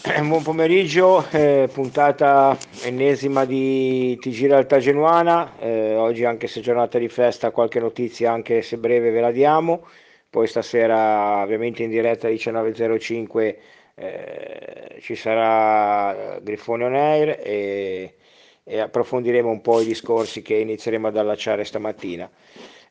Buon pomeriggio, eh, puntata ennesima di TG Realtà Genuana, eh, oggi anche se giornata di festa qualche notizia anche se breve ve la diamo, poi stasera ovviamente in diretta alle 19.05 eh, ci sarà Grifone On Air e, e, approfondiremo un po' i discorsi che inizieremo ad allacciare stamattina.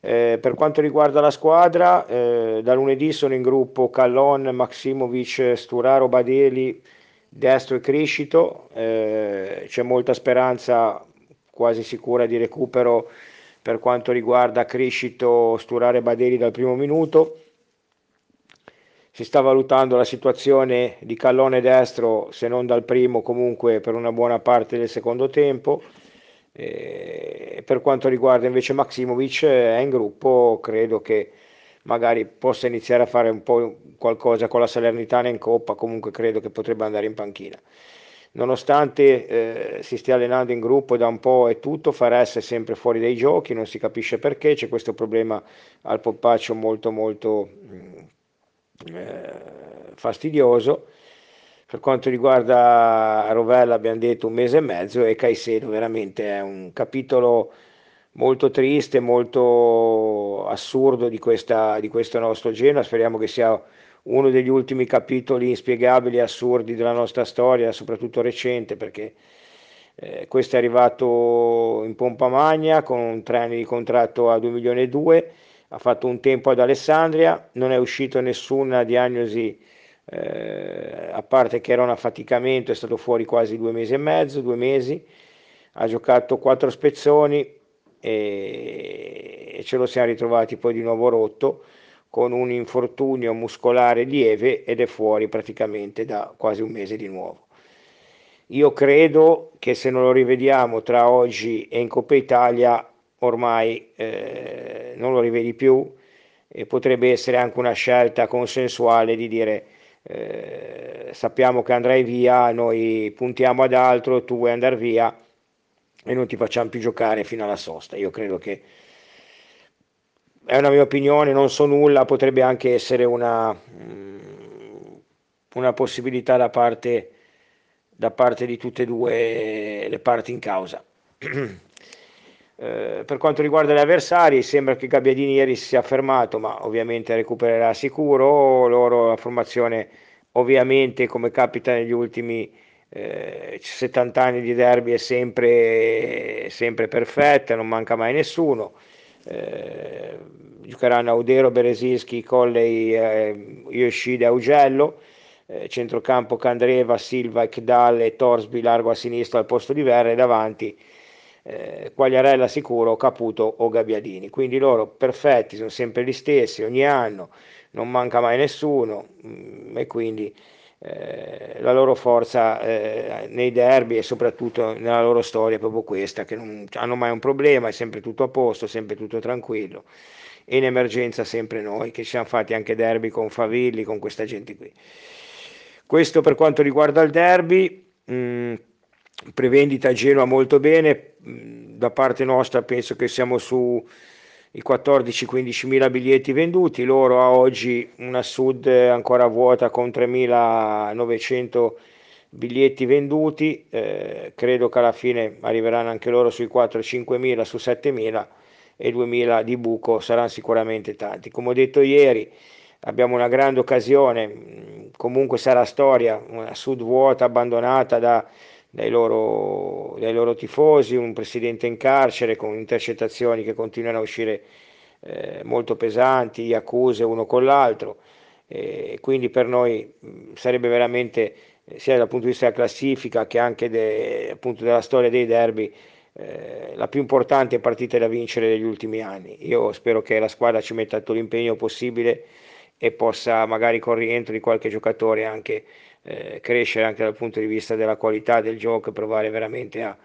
Eh, per quanto riguarda la squadra, eh, da lunedì sono in gruppo Callon, Maximovic, Sturaro, Badeli, Destro e Criscito, eh, c'è molta speranza quasi sicura di recupero per quanto riguarda Criscito, Sturare e Badeli dal primo minuto. Si sta valutando la situazione di Callone destro, se non dal primo, comunque per una buona parte del secondo tempo. Eh, per quanto riguarda invece Maximovic, è in gruppo, credo che magari possa iniziare a fare un po' qualcosa con la Salernitana in Coppa, comunque credo che potrebbe andare in panchina. Nonostante eh, si stia allenando in gruppo da un po' e tutto, Fares è sempre fuori dai giochi, non si capisce perché, c'è questo problema al poppaccio molto molto eh, fastidioso. Per quanto riguarda Rovella abbiamo detto un mese e mezzo e Caicedo veramente è un capitolo molto triste, molto assurdo di, questa, di questo nostro Genoa. Speriamo che sia uno degli ultimi capitoli inspiegabili e assurdi della nostra storia, soprattutto recente, perché eh, questo è arrivato in pompa magna con tre anni di contratto a 2 milioni e 2, ha fatto un tempo ad Alessandria, non è uscito nessuna diagnosi, eh, a parte che era un affaticamento, è stato fuori quasi due mesi e mezzo, due mesi, ha giocato quattro spezzoni, e ce lo siamo ritrovati poi di nuovo rotto con un infortunio muscolare lieve ed è fuori praticamente da quasi un mese di nuovo. Io credo che se non lo rivediamo tra oggi e in Coppa Italia ormai eh, non lo rivedi più e potrebbe essere anche una scelta consensuale di dire eh, sappiamo che andrai via, noi puntiamo ad altro, tu vuoi andare via e non ti facciamo più giocare fino alla sosta. Io credo che è una mia opinione, non so nulla, potrebbe anche essere una, mm, una possibilità da parte, da parte di tutte e due le parti in causa. Eh, per quanto riguarda gli avversari, sembra che Gabbiadini ieri si sia fermato, ma ovviamente recupererà sicuro. Loro la formazione, ovviamente, come capita negli ultimi eh, 70 anni di derby è sempre, sempre perfetta, non manca mai nessuno. Eh, giocheranno Audero, Beresinski, Colley, eh, Yoshida e Augello. Eh, centrocampo Candreva, Silva, Ekdal e Torsby largo a sinistra al posto di Verre davanti eh, Quagliarella sicuro, Caputo o Gabbiadini. Quindi loro perfetti, sono sempre gli stessi ogni anno, non manca mai nessuno mh, mm, e quindi eh, la loro forza eh, nei derby e soprattutto nella loro storia è proprio questa, che non hanno mai un problema, è sempre tutto a posto, sempre tutto tranquillo. E in emergenza sempre noi, che ci siamo fatti anche derby con Favilli, con questa gente qui. Questo per quanto riguarda il derby, mh, mm, prevendita Genoa molto bene, mm, da parte nostra penso che siamo su i 14-15 mila biglietti venduti, loro a oggi una Sud ancora vuota con 3.900 biglietti venduti, eh, credo che alla fine arriveranno anche loro sui 4-5 mila, su 7 mila e 2.000 di buco. Saranno sicuramente tanti. Come ho detto ieri, abbiamo una grande occasione, comunque sarà storia, una sud vuota, abbandonata da, dai, loro, dai, loro, tifosi, un presidente in carcere con intercettazioni che continuano a uscire eh, molto pesanti, accuse uno con l'altro, e quindi per noi sarebbe veramente, sia dal punto di vista della classifica che anche de, appunto della storia dei derby, eh, la più importante partita da vincere degli ultimi anni. Io spero che la squadra ci metta tutto l'impegno possibile e possa magari con rientro di qualche giocatore anche eh, crescere anche dal punto di vista della qualità del gioco e provare veramente a,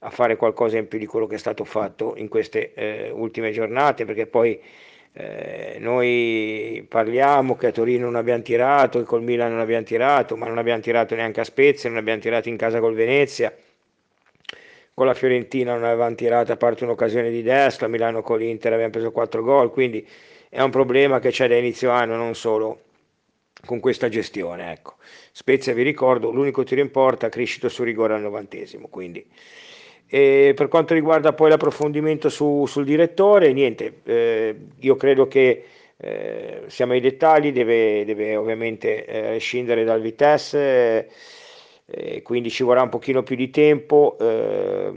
a, fare qualcosa in più di quello che è stato fatto in queste eh, ultime giornate perché poi eh, noi parliamo che a Torino non abbiamo tirato, che col Milan non abbiamo tirato, ma non abbiamo tirato neanche a Spezia, non abbiamo tirato in casa col Venezia. Con la Fiorentina non avevamo tirato a parte un'occasione di destra, Milano con l'Inter abbiamo preso 4 gol, quindi è un problema che c'è da inizio anno, non solo con questa gestione. Ecco. Spezia, vi ricordo, l'unico tiro in porta crescito su rigore al novantesimo. Quindi. E per quanto riguarda poi l'approfondimento su, sul direttore, niente, eh, io credo che eh, siamo ai dettagli, deve, deve ovviamente eh, scendere dal Vitesse eh, quindi ci vorrà un pochino più di tempo, eh,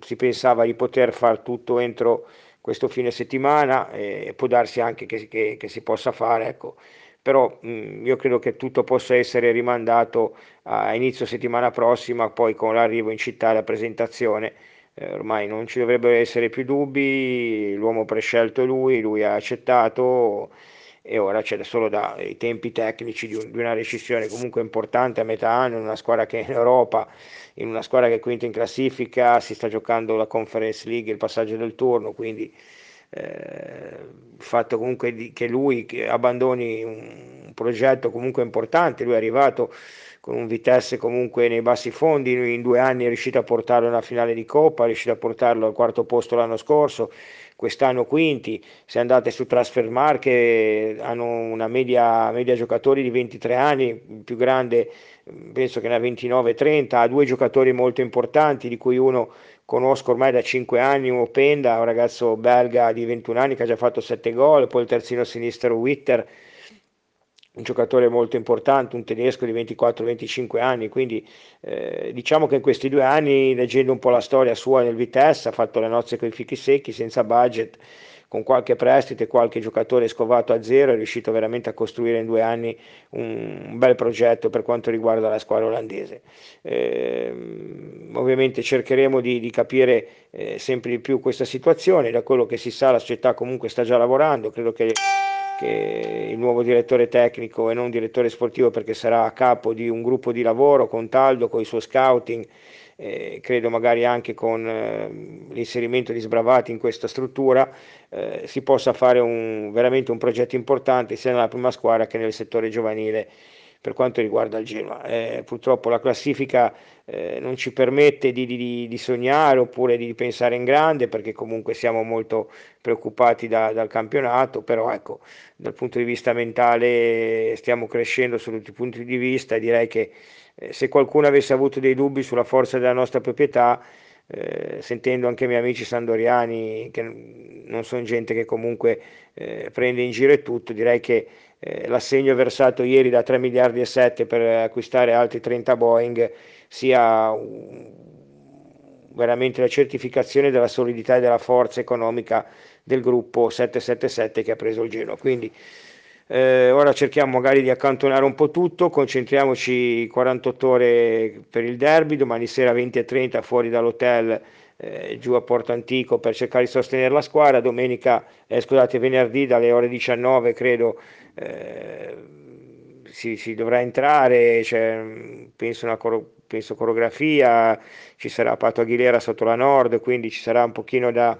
si pensava di poter fare tutto entro questo fine settimana e può darsi anche che, che, che si possa fare, ecco. però mh, io credo che tutto possa essere rimandato a inizio settimana prossima, poi con l'arrivo in città e la presentazione. Eh, ormai non ci dovrebbero essere più dubbi, l'uomo prescelto è lui, lui ha accettato e ora c'è solo da, i tempi tecnici di, un, di, una rescissione comunque importante a metà anno in una squadra che è in Europa, in una squadra che è quinta in classifica, si sta giocando la Conference League, il passaggio del turno, quindi eh, il fatto comunque di, che lui abbandoni un progetto comunque importante, lui è arrivato con un Vitesse comunque nei bassi fondi, in due anni è riuscito a portarlo alla finale di Coppa, è riuscito a portarlo al quarto posto l'anno scorso, quest'anno quinti, se andate su Transfermarkt hanno una media, media giocatori di 23 anni, il più grande penso che ne ha 29-30, ha due giocatori molto importanti di cui uno conosco ormai da 5 anni, Openda, un ragazzo belga di 21 anni che ha già fatto 7 gol, poi il terzino sinistro Witter un giocatore molto importante, un tedesco di 24-25 anni, quindi eh, diciamo che in questi due anni, leggendo un po' la storia sua nel Vitesse, ha fatto le nozze con i fichi secchi, senza budget, con qualche prestito e qualche giocatore scovato a zero, è riuscito veramente a costruire in due anni un, bel progetto per quanto riguarda la squadra olandese. Eh, ovviamente cercheremo di, di capire eh, sempre di più questa situazione, da quello che si sa la società comunque sta già lavorando, credo che che il nuovo direttore tecnico e non direttore sportivo perché sarà a capo di un gruppo di lavoro con Taldo, con il suo scouting, eh, credo magari anche con eh, l'inserimento di Sbravati in questa struttura, eh, si possa fare un, veramente un progetto importante sia nella prima squadra che nel settore giovanile per quanto riguarda il Genoa. Eh, purtroppo la classifica eh, non ci permette di, di, di, sognare oppure di pensare in grande perché comunque siamo molto preoccupati da, dal campionato, però ecco, dal punto di vista mentale stiamo crescendo su tutti i punti di vista e direi che eh, se qualcuno avesse avuto dei dubbi sulla forza della nostra proprietà, eh, sentendo anche i miei amici sandoriani, che non sono gente che comunque eh, prende in giro e tutto, direi che eh, l'assegno versato ieri da 3 miliardi e 7 per acquistare altri 30 Boeing sia veramente la certificazione della solidità e della forza economica del gruppo 777 che ha preso il Genoa. Quindi eh, ora cerchiamo magari di accantonare un po' tutto, concentriamoci 48 ore per il derby, domani sera 20 e 30 fuori dall'hotel eh, giù a Porto Antico per cercare di sostenere la squadra, domenica, eh, scusate, venerdì dalle ore 19 credo eh, si, si, dovrà entrare, cioè, penso, una coro, penso coreografia, ci sarà Pato Aguilera sotto la Nord, quindi ci sarà un pochino da,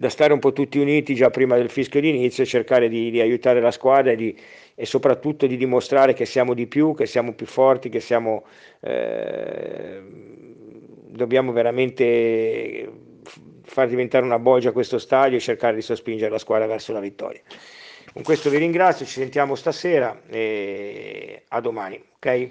da stare un po' tutti uniti già prima del fischio d'inizio e cercare di, di aiutare la squadra e, di, e, soprattutto di dimostrare che siamo di più, che siamo più forti, che siamo... Eh, dobbiamo veramente far diventare una bolgia questo stadio e cercare di sospingere la squadra verso la vittoria. Con questo vi ringrazio, ci sentiamo stasera e a domani, ok?